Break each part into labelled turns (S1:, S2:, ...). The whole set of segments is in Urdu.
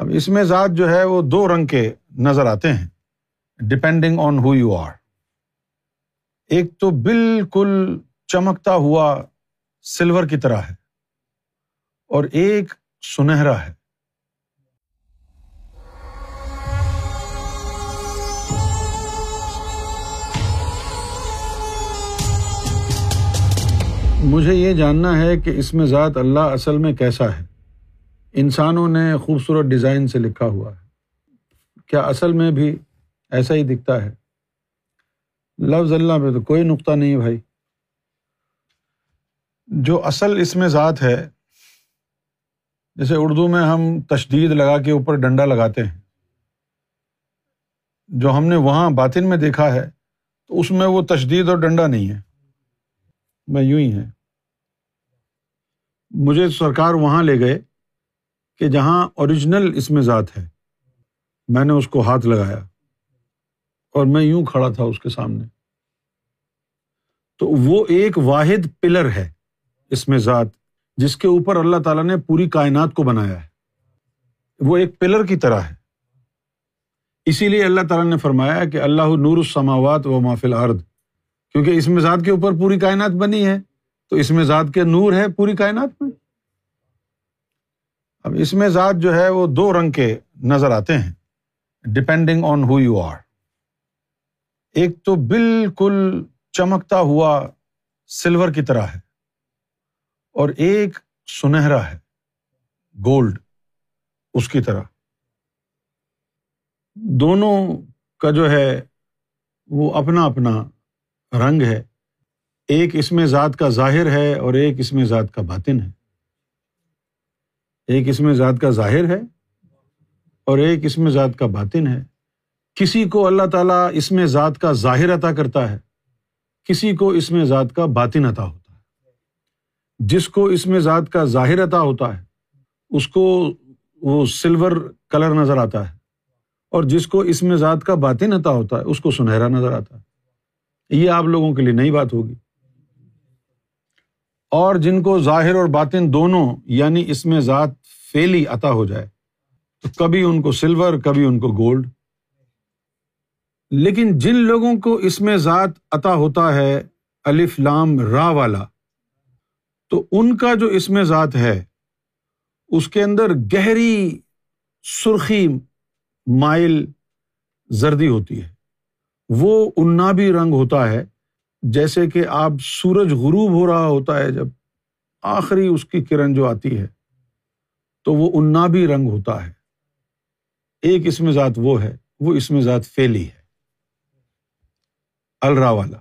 S1: اب اس میں ذات جو ہے وہ دو رنگ کے نظر آتے ہیں depending on who you are ایک تو بالکل چمکتا ہوا سلور کی طرح ہے، اور ایک سنہرا ہے۔ مجھے یہ جاننا ہے کہ اس میں ذات اللہ اصل میں کیسا ہے۔ انسانوں نے خوبصورت ڈیزائن سے لکھا ہوا ہے۔ کیا اصل میں بھی ایسا ہی دکھتا ہے؟ لفظ اللہ پہ تو کوئی نقطہ نہیں بھائی۔ جو اصل اس میں ذات ہے، جیسے اردو میں ہم تشدید لگا کے اوپر ڈنڈا لگاتے ہیں، جو ہم نے وہاں باطن میں دیکھا ہے، تو اس میں وہ تشدید اور ڈنڈا نہیں ہے۔ میں یوں ہی ہے۔ مجھے سرکار وہاں لے گئے۔ کہ جہاں اوریجنل اس میں ذات ہے، میں نے اس کو ہاتھ لگایا اور میں یوں کھڑا تھا اس کے سامنے۔ تو وہ ایک واحد پلر ہے اس میں ذات، جس کے اوپر اللہ تعالیٰ نے پوری کائنات کو بنایا ہے۔ وہ ایک پلر کی طرح ہے۔ اسی لیے اللہ تعالیٰ نے فرمایا کہ اللہ نور السماوات و محفل ارد کیونکہ اس میں ذات کے اوپر پوری کائنات بنی ہے، تو اس میں ذات کے نور ہے پوری کائنات میں۔ اب اس میں ذات جو ہے وہ دو رنگ کے نظر آتے ہیں۔ Depending on who you are ایک تو بالکل چمکتا ہوا سلور کی طرح ہے۔ اور ایک سنہرا ہے۔ گولڈ اس کی طرح۔ دونوں کا جو ہے وہ اپنا اپنا رنگ ہے۔ ایک اس میں ذات کا ظاہر ہے اور ایک اس میں ذات کا باطن ہے۔ ایک اس میں ذات کا ظاہر ہے اور ایک اس میں ذات کا باطن ہے۔ کسی کو اللہ تعالیٰ اس میں ذات کا ظاہر عطا کرتا ہے، کسی کو اس میں ذات کا باطن عطا ہوتا ہے۔ جس کو اس میں ذات کا ظاہر عطا ہوتا ہے، اس کو وہ سلور کلر نظر آتا ہے۔ اور جس کو اس میں ذات کا باطن عطا ہوتا ہے، اس کو سنہرا نظر آتا ہے۔ یہ آپ لوگوں کے لیے نئی بات ہوگی۔ اور جن کو ظاہر اور باطن دونوں یعنی اس میں ذات فیلی عطا ہو جائے، تو کبھی ان کو سلور کبھی ان کو گولڈ لیکن جن لوگوں کو اس میں ذات عطا ہوتا ہے، الف، لام، را والا، تو ان کا جو اس میں ذات ہے، اس کے اندر گہری، سرخی، مائل، زردی ہوتی ہے۔ وہ انابی رنگ ہوتا ہے جیسے کہ آپ سورج غروب ہو رہا ہوتا ہے جب آخری اس کی کرن جو آتی ہے تو وہ انابی رنگ ہوتا ہے۔ ایک اس میں ذات وہ ہے وہ اس میں ذات فیلی ہے۔ الرا والا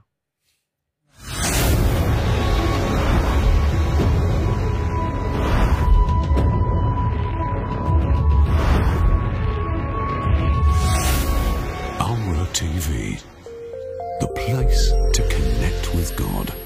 S2: Amra TV, the place to connect with God.